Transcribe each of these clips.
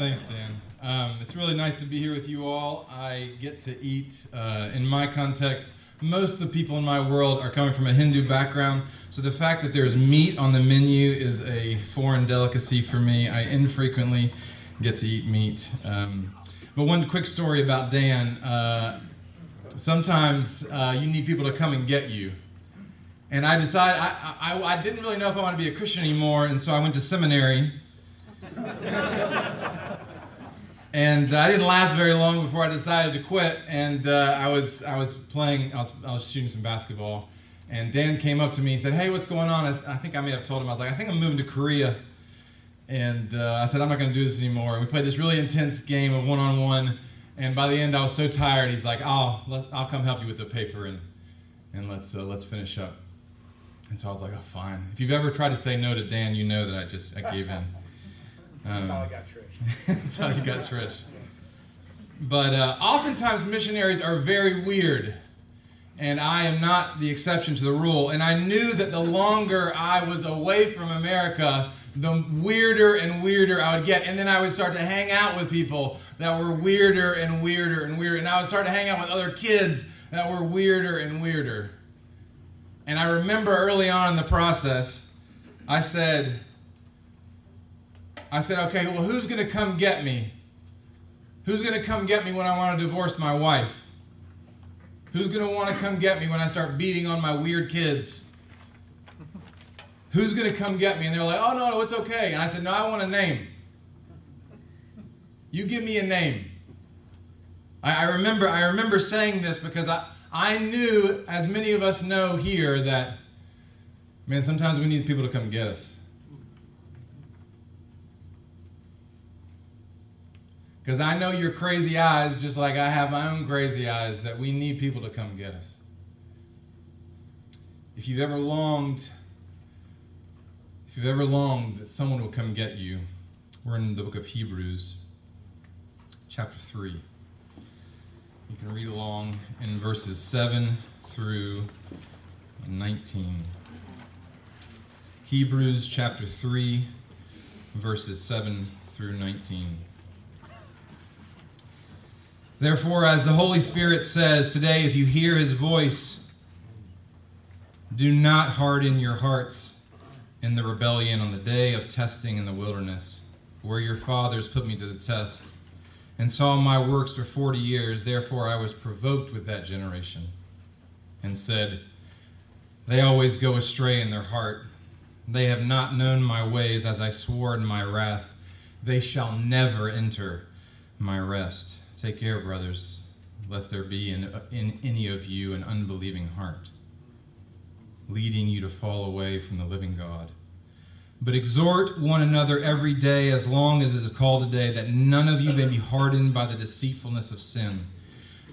Thanks, Dan. Um, it's really nice to be here with you all. I get to eat, uh, in my context, most of the people in my world are coming from a Hindu background, so the fact that there's meat on the menu is a foreign delicacy for me. I infrequently get to eat meat. Um, but one quick story about Dan. Uh, sometimes uh, you need people to come and get you. And I decided, I, I, I didn't really know if I wanted to be a Christian anymore, and so I went to seminary. And uh, I didn't last very long before I decided to quit. And uh, I was I was playing, I was, I was shooting some basketball, and Dan came up to me and said, "Hey, what's going on?" I, I think I may have told him I was like, "I think I'm moving to Korea," and uh, I said, "I'm not going to do this anymore." And we played this really intense game of one on one, and by the end, I was so tired. He's like, "I'll let, I'll come help you with the paper and and let's uh, let's finish up." And so I was like, "Oh, fine." If you've ever tried to say no to Dan, you know that I just I gave in. That's how I got Trish. That's how you got Trish. But uh, oftentimes missionaries are very weird, and I am not the exception to the rule. And I knew that the longer I was away from America, the weirder and weirder I would get. And then I would start to hang out with people that were weirder and weirder and weirder. And I would start to hang out with other kids that were weirder and weirder. And I remember early on in the process, I said, I said, okay, well, who's going to come get me? Who's going to come get me when I want to divorce my wife? Who's going to want to come get me when I start beating on my weird kids? Who's going to come get me? And they're like, oh, no, no, it's okay. And I said, no, I want a name. You give me a name. I, I remember, I remember saying this because I, I knew, as many of us know here, that, man, sometimes we need people to come get us. Because I know your crazy eyes, just like I have my own crazy eyes, that we need people to come get us. If you've ever longed, if you've ever longed that someone will come get you, we're in the book of Hebrews, chapter 3. You can read along in verses 7 through 19. Hebrews chapter 3, verses 7 through 19. Therefore, as the Holy Spirit says today, if you hear his voice, do not harden your hearts in the rebellion on the day of testing in the wilderness, where your fathers put me to the test and saw my works for forty years. Therefore, I was provoked with that generation and said, They always go astray in their heart. They have not known my ways as I swore in my wrath. They shall never enter my rest. Take care, brothers, lest there be in, in any of you an unbelieving heart, leading you to fall away from the living God. But exhort one another every day, as long as it is called today, that none of you may be hardened by the deceitfulness of sin.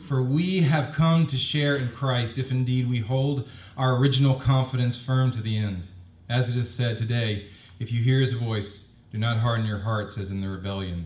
For we have come to share in Christ, if indeed we hold our original confidence firm to the end. As it is said today, if you hear his voice, do not harden your hearts as in the rebellion.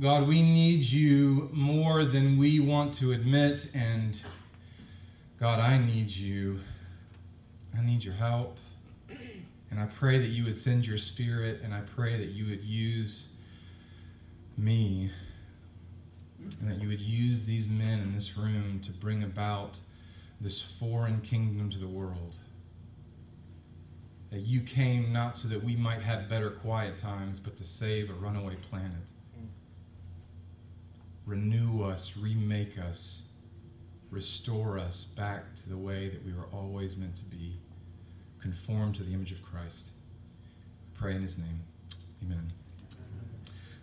God, we need you more than we want to admit. And God, I need you. I need your help. And I pray that you would send your spirit, and I pray that you would use me, and that you would use these men in this room to bring about this foreign kingdom to the world. That you came not so that we might have better quiet times, but to save a runaway planet renew us, remake us, restore us back to the way that we were always meant to be, conformed to the image of Christ. pray in his name. Amen.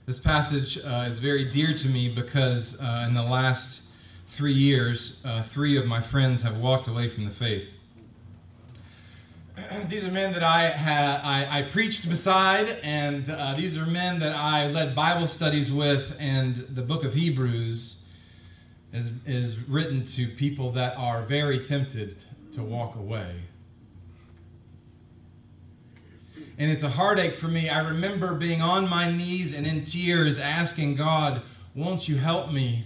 This passage uh, is very dear to me because uh, in the last three years, uh, three of my friends have walked away from the faith. these are men that I, ha, I, I preached beside, and uh, these are men that I led Bible studies with. And the book of Hebrews is, is written to people that are very tempted to walk away. And it's a heartache for me. I remember being on my knees and in tears asking God, Won't you help me?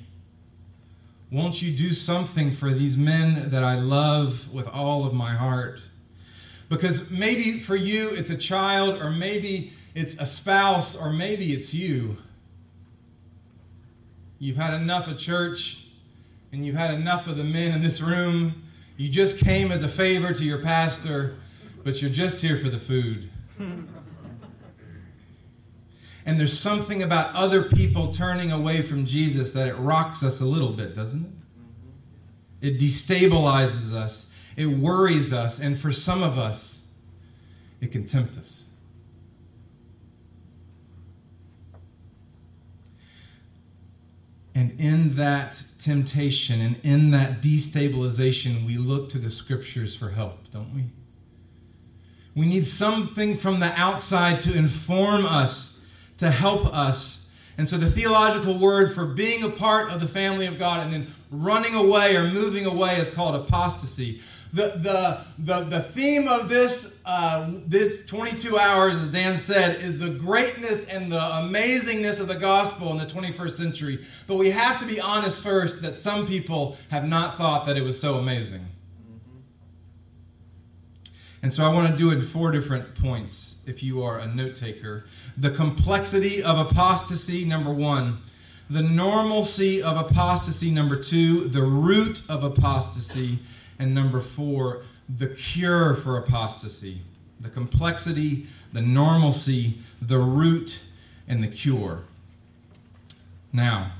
Won't you do something for these men that I love with all of my heart? Because maybe for you it's a child, or maybe it's a spouse, or maybe it's you. You've had enough of church, and you've had enough of the men in this room. You just came as a favor to your pastor, but you're just here for the food. And there's something about other people turning away from Jesus that it rocks us a little bit, doesn't it? Mm-hmm. It destabilizes us, it worries us, and for some of us, it can tempt us. And in that temptation and in that destabilization, we look to the scriptures for help, don't we? We need something from the outside to inform us, to help us. And so the theological word for being a part of the family of God and then running away or moving away is called apostasy. The, the, the, the theme of this, uh, this 22 hours, as Dan said, is the greatness and the amazingness of the gospel in the 21st century. But we have to be honest first that some people have not thought that it was so amazing. And so I want to do it four different points if you are a note taker. The complexity of apostasy, number one. The normalcy of apostasy, number two. The root of apostasy. And number four, the cure for apostasy. The complexity, the normalcy, the root, and the cure. Now,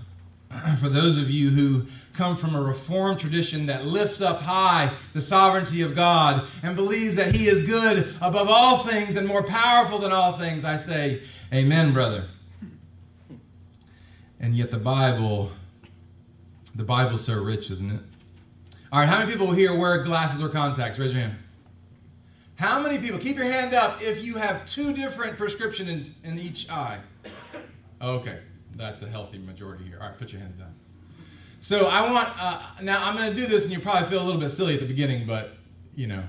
for those of you who come from a reformed tradition that lifts up high the sovereignty of God and believes that He is good above all things and more powerful than all things, I say, Amen, brother. And yet the Bible, the Bible's so rich, isn't it? All right, how many people here wear glasses or contacts? Raise your hand. How many people? Keep your hand up if you have two different prescriptions in, in each eye. Okay, that's a healthy majority here. All right, put your hands down. So I want, uh, now I'm going to do this and you probably feel a little bit silly at the beginning, but, you know,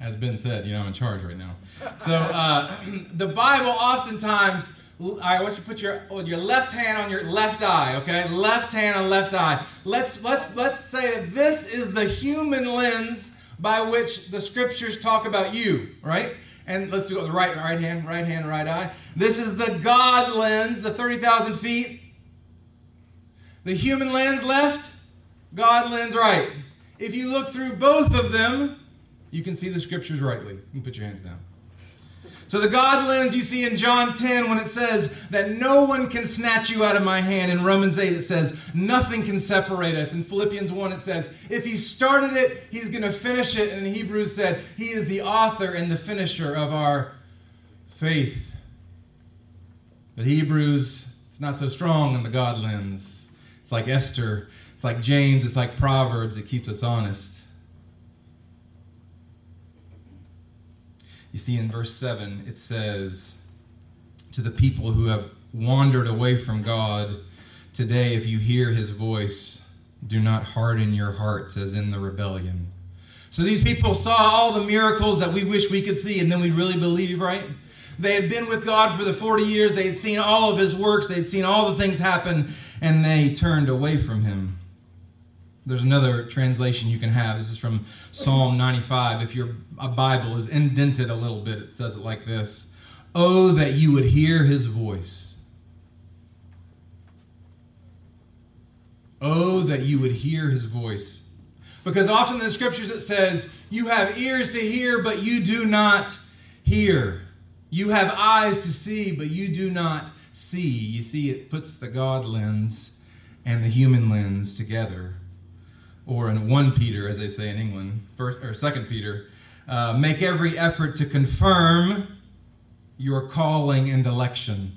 as Ben said, you know, I'm in charge right now. So uh, the Bible oftentimes, all right, I want you to put your your left hand on your left eye, okay? Left hand on left eye. Let's let's let's say that this is the human lens by which the scriptures talk about you, right? And let's do it with the right right hand, right hand, right eye. This is the God lens, the 30,000 feet the human lens left, God lens right. If you look through both of them, you can see the scriptures rightly. You can put your hands down. So the God lens you see in John 10 when it says that no one can snatch you out of my hand. In Romans 8 it says nothing can separate us. In Philippians 1 it says if he started it, he's going to finish it. And in Hebrews said he is the author and the finisher of our faith. But Hebrews, it's not so strong in the God lens. It's like Esther. It's like James. It's like Proverbs. It keeps us honest. You see, in verse 7, it says, To the people who have wandered away from God, today, if you hear his voice, do not harden your hearts as in the rebellion. So these people saw all the miracles that we wish we could see, and then we really believe, right? They had been with God for the 40 years. They had seen all of his works. They had seen all the things happen and they turned away from him. There's another translation you can have. This is from Psalm 95. If your Bible is indented a little bit, it says it like this Oh, that you would hear his voice. Oh, that you would hear his voice. Because often in the scriptures it says, You have ears to hear, but you do not hear. You have eyes to see, but you do not see. You see, it puts the God lens and the human lens together. Or in 1 Peter, as they say in England, first or 2 Peter, uh, make every effort to confirm your calling and election.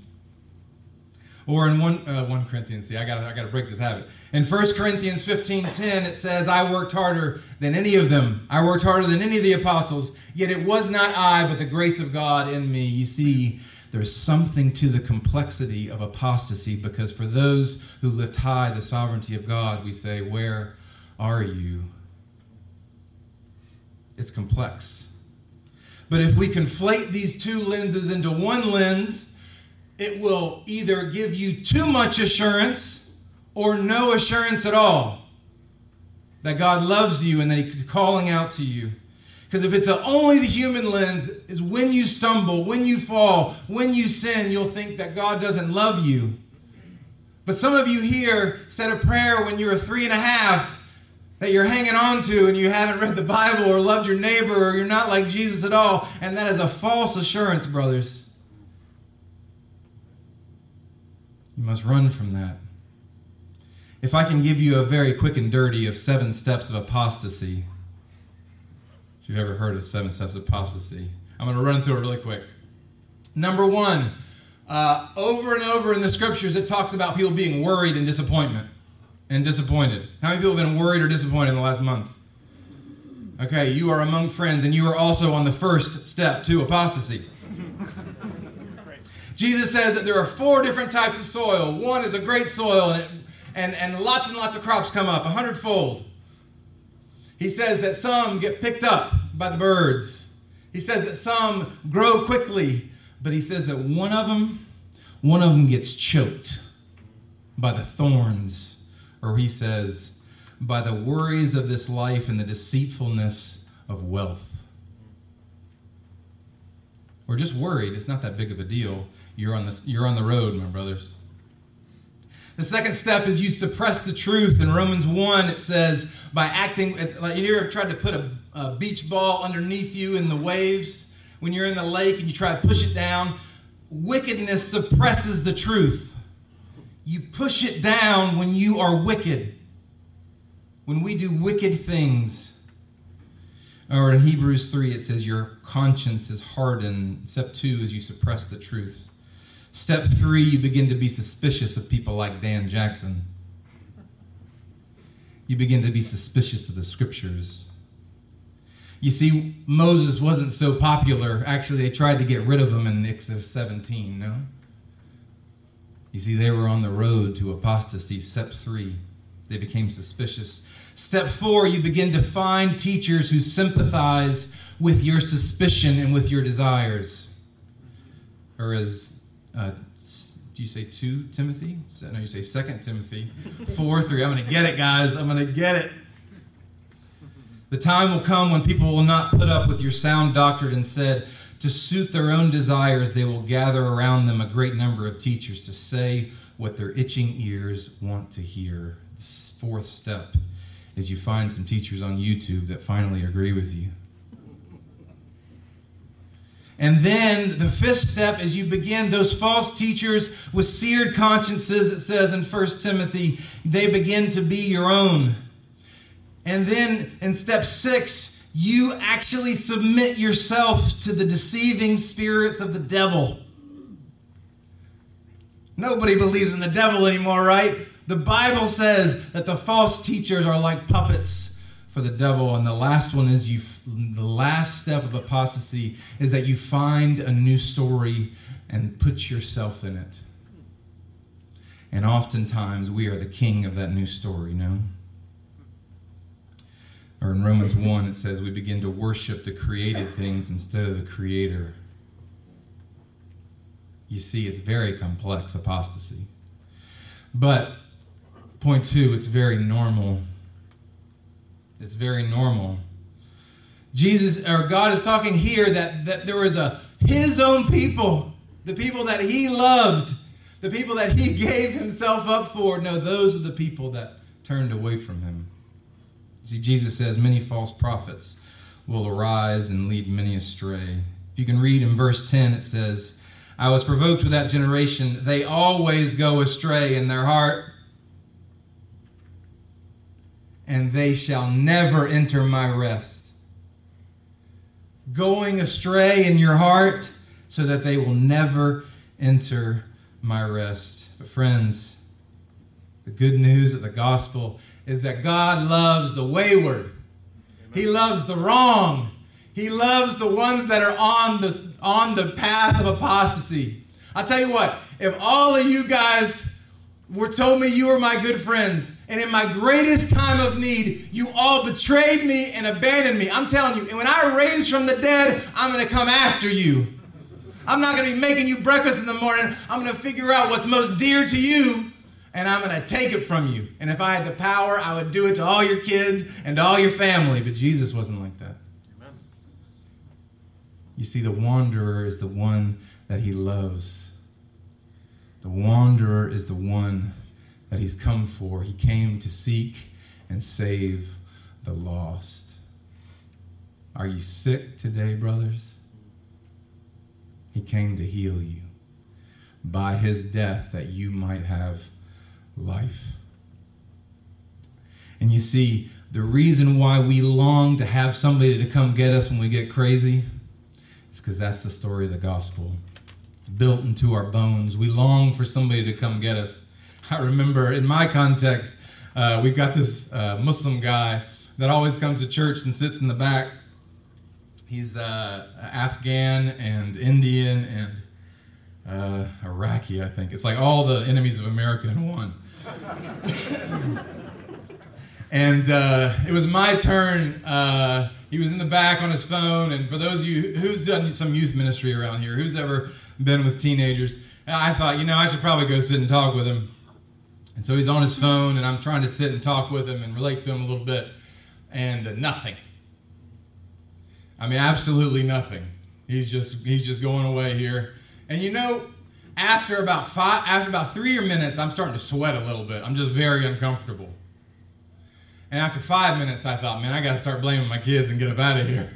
Or in one, uh, 1 Corinthians, see, I got I gotta break this habit. In 1 Corinthians 15 10, it says, I worked harder than any of them. I worked harder than any of the apostles, yet it was not I, but the grace of God in me. You see, there's something to the complexity of apostasy because for those who lift high the sovereignty of God, we say, Where are you? It's complex. But if we conflate these two lenses into one lens, it will either give you too much assurance or no assurance at all that God loves you and that He's calling out to you. Because if it's only the human lens, is when you stumble, when you fall, when you sin, you'll think that God doesn't love you. But some of you here said a prayer when you were three and a half that you're hanging on to and you haven't read the Bible or loved your neighbor or you're not like Jesus at all. And that is a false assurance, brothers. You must run from that. If I can give you a very quick and dirty of seven steps of apostasy, if you've ever heard of seven steps of apostasy, I'm going to run through it really quick. Number one, uh, over and over in the scriptures, it talks about people being worried and disappointment and disappointed. How many people have been worried or disappointed in the last month? Okay, you are among friends, and you are also on the first step to apostasy. Jesus says that there are four different types of soil. One is a great soil, and, it, and, and lots and lots of crops come up, a hundredfold. He says that some get picked up by the birds. He says that some grow quickly, but he says that one of them, one of them gets choked by the thorns, or he says, by the worries of this life and the deceitfulness of wealth. We're just worried. It's not that big of a deal. You're on the, you're on the road, my brothers. The second step is you suppress the truth. In Romans 1, it says, by acting, like you ever tried to put a, a beach ball underneath you in the waves when you're in the lake and you try to push it down? Wickedness suppresses the truth. You push it down when you are wicked. When we do wicked things. Or in Hebrews 3, it says, Your conscience is hardened. Step 2 is you suppress the truth. Step three, you begin to be suspicious of people like Dan Jackson. You begin to be suspicious of the scriptures. You see, Moses wasn't so popular. Actually, they tried to get rid of him in Exodus 17, no? You see, they were on the road to apostasy. Step three, they became suspicious. Step four, you begin to find teachers who sympathize with your suspicion and with your desires. Or as uh, do you say 2 Timothy? No, you say 2 Timothy 4 3. I'm going to get it, guys. I'm going to get it. The time will come when people will not put up with your sound doctrine and said, to suit their own desires, they will gather around them a great number of teachers to say what their itching ears want to hear. This fourth step is you find some teachers on YouTube that finally agree with you. And then the fifth step is you begin those false teachers with seared consciences, it says in 1 Timothy, they begin to be your own. And then in step six, you actually submit yourself to the deceiving spirits of the devil. Nobody believes in the devil anymore, right? The Bible says that the false teachers are like puppets for the devil. And the last one is you. The last step of apostasy is that you find a new story and put yourself in it. And oftentimes we are the king of that new story. No. Or in Romans 1, it says we begin to worship the created things instead of the creator. You see, it's very complex apostasy. But, point two, it's very normal it's very normal. Jesus or God is talking here that, that there was a his own people, the people that he loved, the people that he gave himself up for. No, those are the people that turned away from him. See, Jesus says many false prophets will arise and lead many astray. If you can read in verse 10, it says, I was provoked with that generation. They always go astray in their heart and they shall never enter my rest. Going astray in your heart so that they will never enter my rest. But, friends, the good news of the gospel is that God loves the wayward, He loves the wrong, He loves the ones that are on the, on the path of apostasy. I'll tell you what, if all of you guys were told me you were my good friends, and in my greatest time of need, you all betrayed me and abandoned me. I'm telling you, and when I raise from the dead, I'm to come after you. I'm not to be making you breakfast in the morning. I'm to figure out what's most dear to you, and I'm going to take it from you. And if I had the power, I would do it to all your kids and to all your family. But Jesus wasn't like that. Amen. You see, the wanderer is the one that he loves. The wanderer is the one that he's come for. He came to seek and save the lost. Are you sick today, brothers? He came to heal you by his death that you might have life. And you see, the reason why we long to have somebody to come get us when we get crazy is because that's the story of the gospel. It's built into our bones. We long for somebody to come get us. I remember in my context, uh, we've got this uh, Muslim guy that always comes to church and sits in the back. He's uh, Afghan and Indian and uh, Iraqi, I think. It's like all the enemies of America in one. and uh, it was my turn. Uh, he was in the back on his phone. And for those of you who's done some youth ministry around here, who's ever been with teenagers. I thought, you know, I should probably go sit and talk with him. And so he's on his phone, and I'm trying to sit and talk with him and relate to him a little bit, and uh, nothing. I mean, absolutely nothing. He's just he's just going away here. And you know, after about five, after about three minutes, I'm starting to sweat a little bit. I'm just very uncomfortable. And after five minutes, I thought, man, I got to start blaming my kids and get up out of here.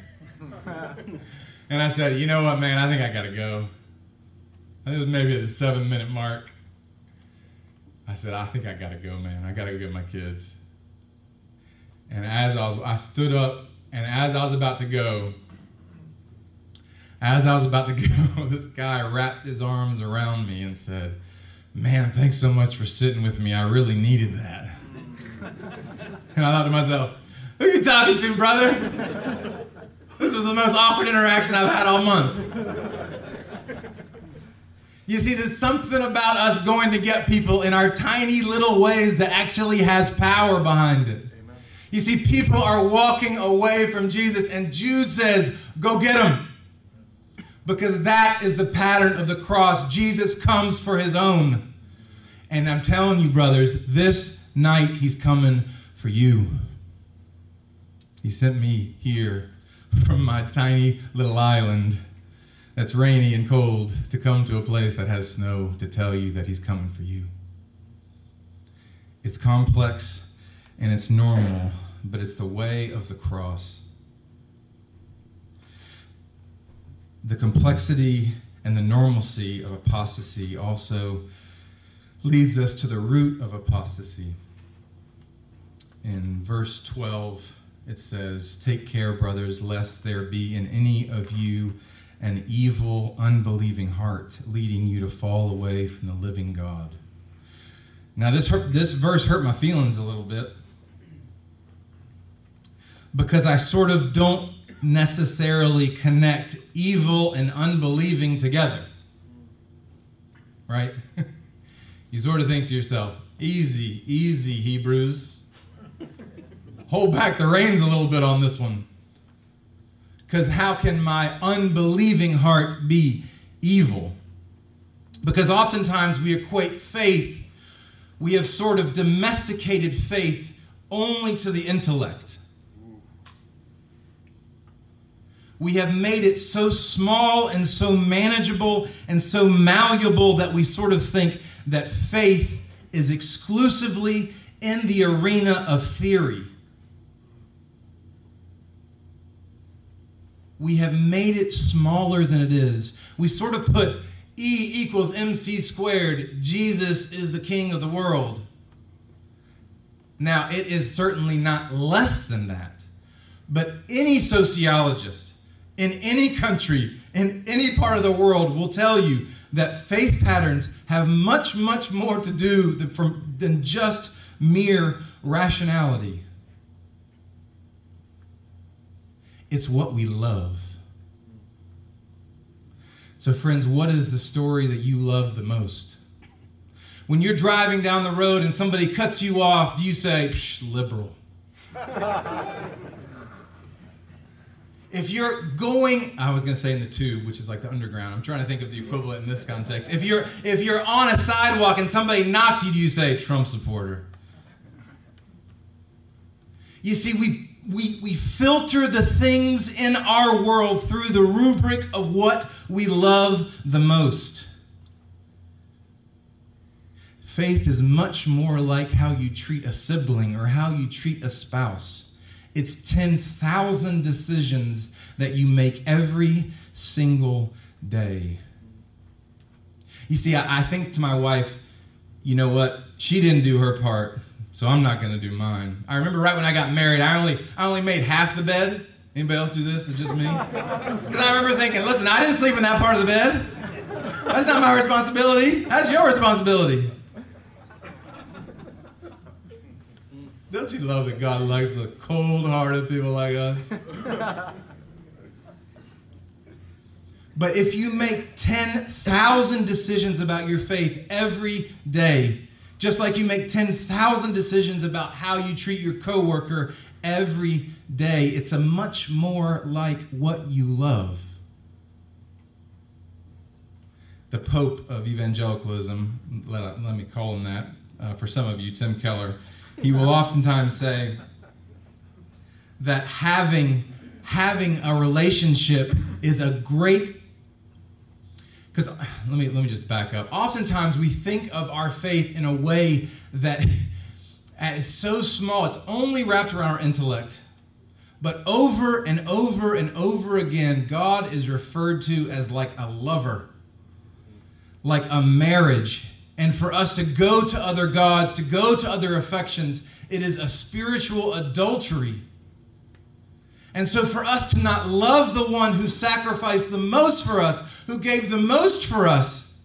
and I said, you know what, man, I think I got to go. I think it was maybe at the seven minute mark. I said, I think I gotta go, man. I gotta go get my kids. And as I was, I stood up, and as I was about to go, as I was about to go, this guy wrapped his arms around me and said, Man, thanks so much for sitting with me. I really needed that. and I thought to myself, Who are you talking to, brother? This was the most awkward interaction I've had all month. You see, there's something about us going to get people in our tiny little ways that actually has power behind it. Amen. You see, people are walking away from Jesus, and Jude says, Go get them. Because that is the pattern of the cross. Jesus comes for his own. And I'm telling you, brothers, this night he's coming for you. He sent me here from my tiny little island that's rainy and cold to come to a place that has snow to tell you that He's coming for you. It's complex and it's normal, but it's the way of the cross. The complexity and the normalcy of apostasy also leads us to the root of apostasy. In verse 12, it says, Take care, brothers, lest there be in any of you an evil, unbelieving heart, leading you to fall away from the living God. Now, this, hurt, this verse hurt my feelings a little bit because I sort of don't necessarily connect evil and unbelieving together. Right? you sort of think to yourself, easy, easy, Hebrews. Hold back the reins a little bit on this one. Because how can my unbelieving heart be evil? Because oftentimes we equate faith, we have sort of domesticated faith only to the intellect. We have made it so small and so manageable and so malleable that we sort of think that faith is exclusively in the arena of theory. we have made it smaller than it is. We sort of put E equals MC squared. Jesus is the king of the world. Now, it is certainly not less than that. But any sociologist in any country, in any part of the world, will tell you that faith patterns have much, much more to do than, from, than just mere rationality. It's what we love. So, friends, what is the story that you love the most? When you're driving down the road and somebody cuts you off, do you say, liberal? if you're going i was going to say in the tube which is like the underground. I'm trying to think of the equivalent in this context. If you're if you're on a sidewalk and somebody knocks you do you say trump supporter you see we we, we filter the things in our world through the rubric of what we love the most. Faith is much more like how you treat a sibling or how you treat a spouse it's 10,000 decisions that you make every single day. You see, I, I think to my wife, you know what? She didn't do her part, so I'm not going to do mine. I remember right when I got married, I only I only made half the bed. Anybody else do this? It's just me. Because I remember thinking, listen, I didn't sleep in that part of the bed. That's not my responsibility. That's your responsibility. Don't you love that God likes a cold-hearted people like us? but if you make 10,000 decisions about your faith every day, just like you make 10,000 decisions about how you treat your coworker every day, it's a much more like what you love. The Pope of evangelicalism, let, let me call him that uh, for some of you, Tim Keller he will oftentimes say that having having a relationship is a great because let me let me just back up. Oftentimes we think of our faith in a way that is so small it's only wrapped around our intellect. But over and over and over again god is referred to as like a lover like a marriage and for us to go to other gods, to go to other affections, it is a spiritual adultery. And so, for us to not love the one who sacrificed the most for us, who gave the most for us,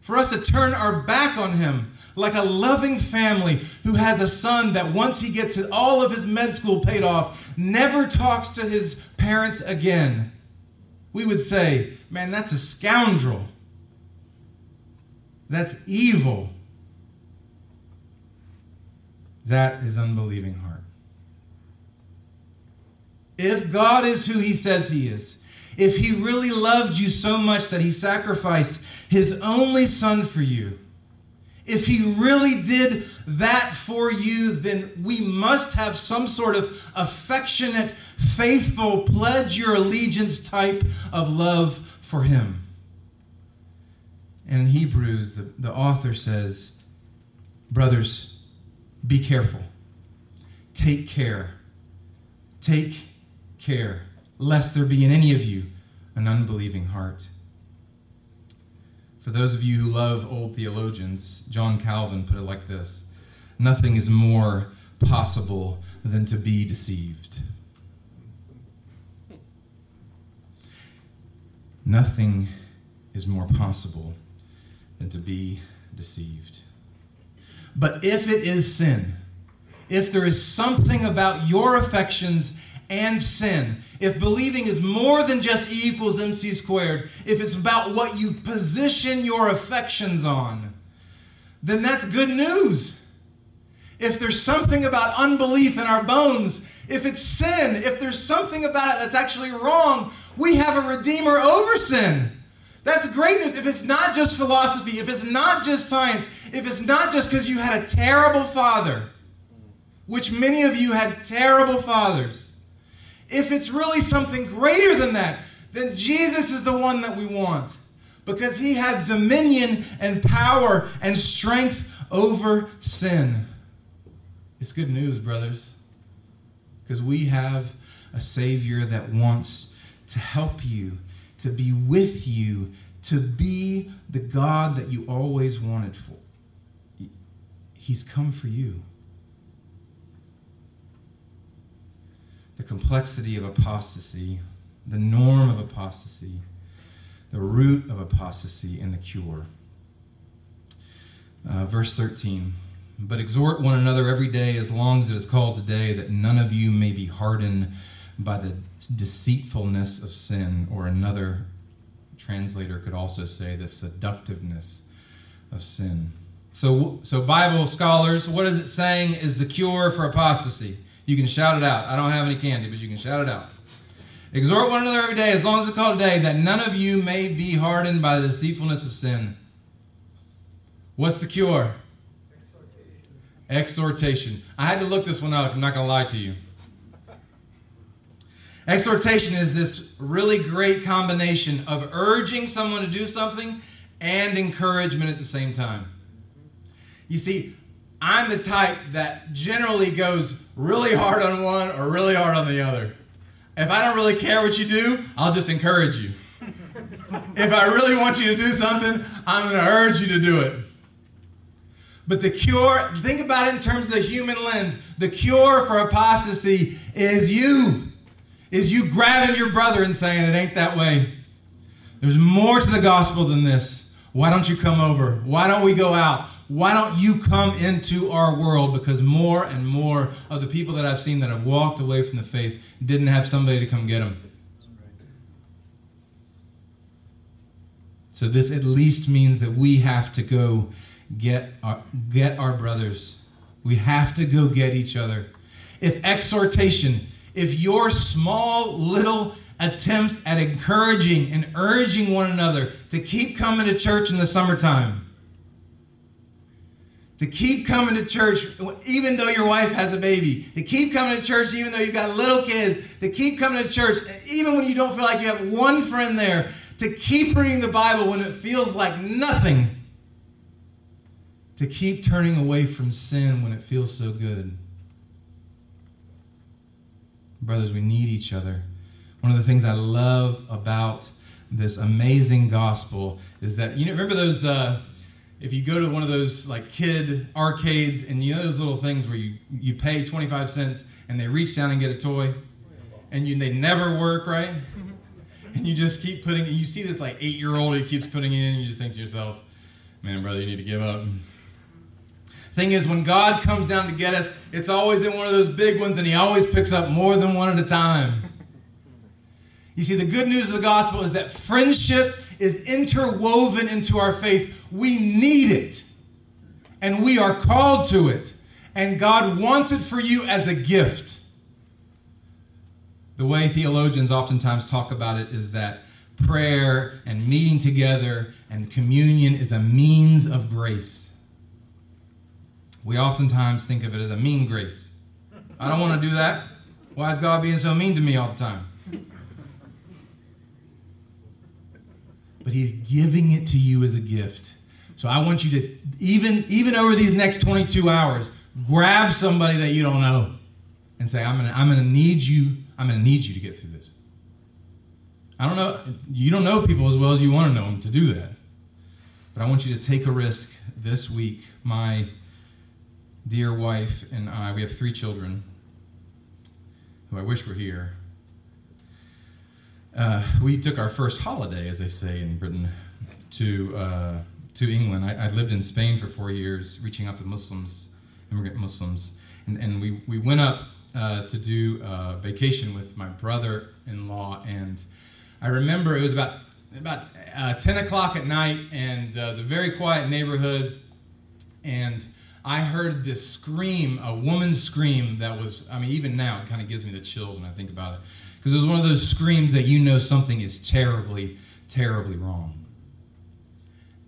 for us to turn our back on him, like a loving family who has a son that once he gets all of his med school paid off, never talks to his parents again, we would say, man, that's a scoundrel. That's evil. That is unbelieving heart. If God is who he says he is, if he really loved you so much that he sacrificed his only son for you, if he really did that for you, then we must have some sort of affectionate, faithful, pledge your allegiance type of love for him. And in Hebrews, the, the author says, Brothers, be careful. Take care. Take care, lest there be in any of you an unbelieving heart. For those of you who love old theologians, John Calvin put it like this Nothing is more possible than to be deceived. Nothing is more possible than to be deceived. But if it is sin, if there is something about your affections and sin, if believing is more than just E equals MC squared, if it's about what you position your affections on, then that's good news. If there's something about unbelief in our bones, if it's sin, if there's something about it that's actually wrong, we have a Redeemer over sin. That's great news. If it's not just philosophy, if it's not just science, if it's not just because you had a terrible father, which many of you had terrible fathers, if it's really something greater than that, then Jesus is the one that we want because he has dominion and power and strength over sin. It's good news, brothers, because we have a Savior that wants to help you to be with you, to be the God that you always wanted for. He's come for you. The complexity of apostasy, the norm of apostasy, the root of apostasy and the cure. Uh, verse 13. But exhort one another every day as long as it is called today, that none of you may be hardened by the deceitfulness of sin. Or another translator could also say the seductiveness of sin. So, so Bible scholars, what is it saying is the cure for apostasy? You can shout it out. I don't have any candy, but you can shout it out. Exhort one another every day, as long as it's called a day, that none of you may be hardened by the deceitfulness of sin. What's the cure? Exhortation. I had to look this one up. I'm not going to lie to you. Exhortation is this really great combination of urging someone to do something and encouragement at the same time. You see, I'm the type that generally goes really hard on one or really hard on the other. If I don't really care what you do, I'll just encourage you. if I really want you to do something, I'm going to urge you to do it. But the cure, think about it in terms of the human lens. The cure for apostasy is you. Is you grabbing your brother and saying, It ain't that way. There's more to the gospel than this. Why don't you come over? Why don't we go out? Why don't you come into our world? Because more and more of the people that I've seen that have walked away from the faith didn't have somebody to come get them. So this at least means that we have to go get our, get our brothers. We have to go get each other. If exhortation, if your small little attempts at encouraging and urging one another to keep coming to church in the summertime, to keep coming to church even though your wife has a baby, to keep coming to church even though you've got little kids, to keep coming to church even when you don't feel like you have one friend there, to keep reading the Bible when it feels like nothing to keep turning away from sin when it feels so good. Brothers, we need each other. One of the things I love about this amazing gospel is that you know remember those uh, if you go to one of those like kid arcades and you know those little things where you you pay 25 cents and they reach down and get a toy and you they never work right? And you just keep putting you see this like eight year old who keeps putting in and you just think to yourself man brother you need to give up Thing is, when God comes down to get us, it's always in one of those big ones, and He always picks up more than one at a time. You see, the good news of the gospel is that friendship is interwoven into our faith. We need it, and we are called to it, and God wants it for you as a gift. The way theologians oftentimes talk about it is that prayer and meeting together and communion is a means of grace we oftentimes think of it as a mean grace. I don't want to do that. Why is God being so mean to me all the time? But He's giving it to you as a gift. So I want you to, even, even over these next 22 hours, grab somebody that you don't know and say, I'm gonna, I'm gonna need you, I'm gonna need you to get through this. I don't know, you don't know people as well as you want to know them to do that. But I want you to take a risk this week. My dear wife and I, we have three children who I wish were here. Uh, we took our first holiday, as they say in Britain, to uh, to England. I, I, lived in Spain for four years, reaching out to Muslims, immigrant Muslims, and, and we, we went up uh, to do a vacation with my brother-in-law, and I remember it was about about uh, 10 o'clock at night, and uh, it was a very quiet neighborhood, and I heard this scream, a woman's scream that was, I mean, even now it kind of gives me the chills when I think about it. Because it was one of those screams that you know something is terribly, terribly wrong.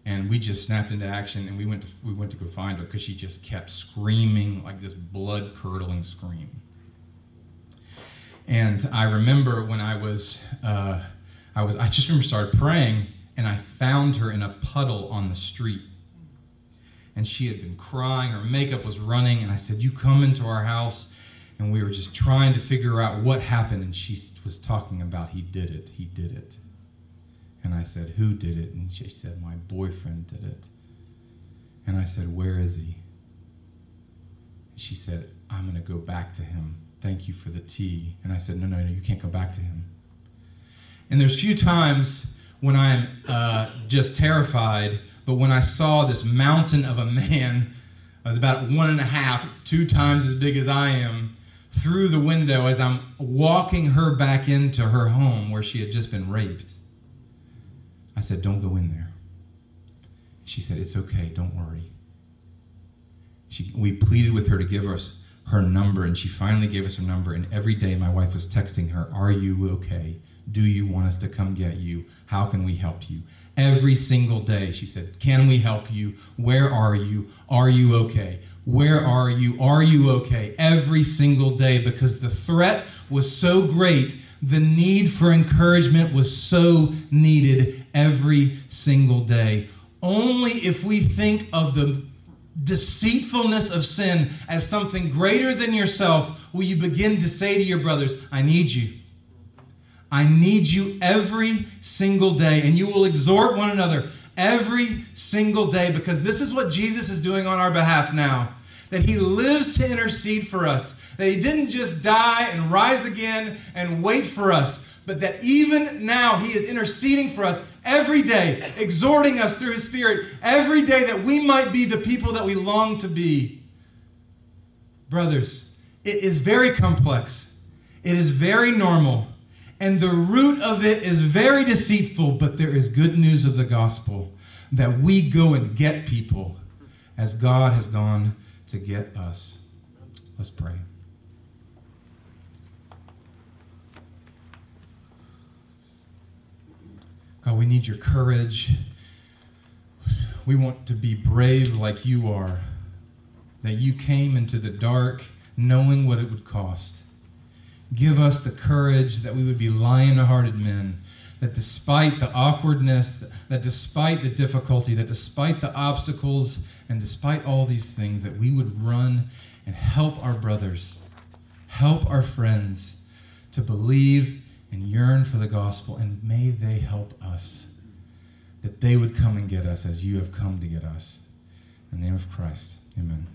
And we just snapped into action and we went to, we went to go find her because she just kept screaming like this blood curdling scream. And I remember when I was, uh, I was, I just remember started praying and I found her in a puddle on the street and she had been crying. Her makeup was running, and I said, You come into our house. And we were just trying to figure out what happened, and she was talking about, He did it, He did it. And I said, Who did it? And she said, My boyfriend did it. And I said, Where is he? And she said, I'm going to go back to him. Thank you for the tea. And I said, No, no, no, you can't go back to him. And there's few times when I'm uh, just terrified, but when I saw this mountain of a man, about one and a half, two times as big as I am, through the window as I'm walking her back into her home where she had just been raped, I said, Don't go in there. She said, It's okay, don't worry. She, we pleaded with her to give us her number, and she finally gave us her number. And every day, my wife was texting her, Are you okay? Do you want us to come get you? How can we help you? Every single day, she said, Can we help you? Where are you? Are you okay? Where are you? Are you okay? Every single day, because the threat was so great, the need for encouragement was so needed every single day. Only if we think of the deceitfulness of sin as something greater than yourself will you begin to say to your brothers, I need you. I need you every single day. And you will exhort one another every single day because this is what Jesus is doing on our behalf now. That he lives to intercede for us. That he didn't just die and rise again and wait for us, but that even now he is interceding for us every day, exhorting us through his Spirit every day that we might be the people that we long to be. Brothers, it is very complex, it is very normal and the root of it is very deceitful, but there is good news of the gospel that we go and get people as God has gone to get us. Let's pray. God, we need your courage. We want to be brave like you are, that you came into the dark knowing what it would cost Give us the courage that we would be lion hearted men, that despite the awkwardness, that despite the difficulty, that despite the obstacles, and despite all these things, that we would run and help our brothers, help our friends to believe and yearn for the gospel, and may they help us, that they would come and get us as you have come to get us. In the name of Christ, amen.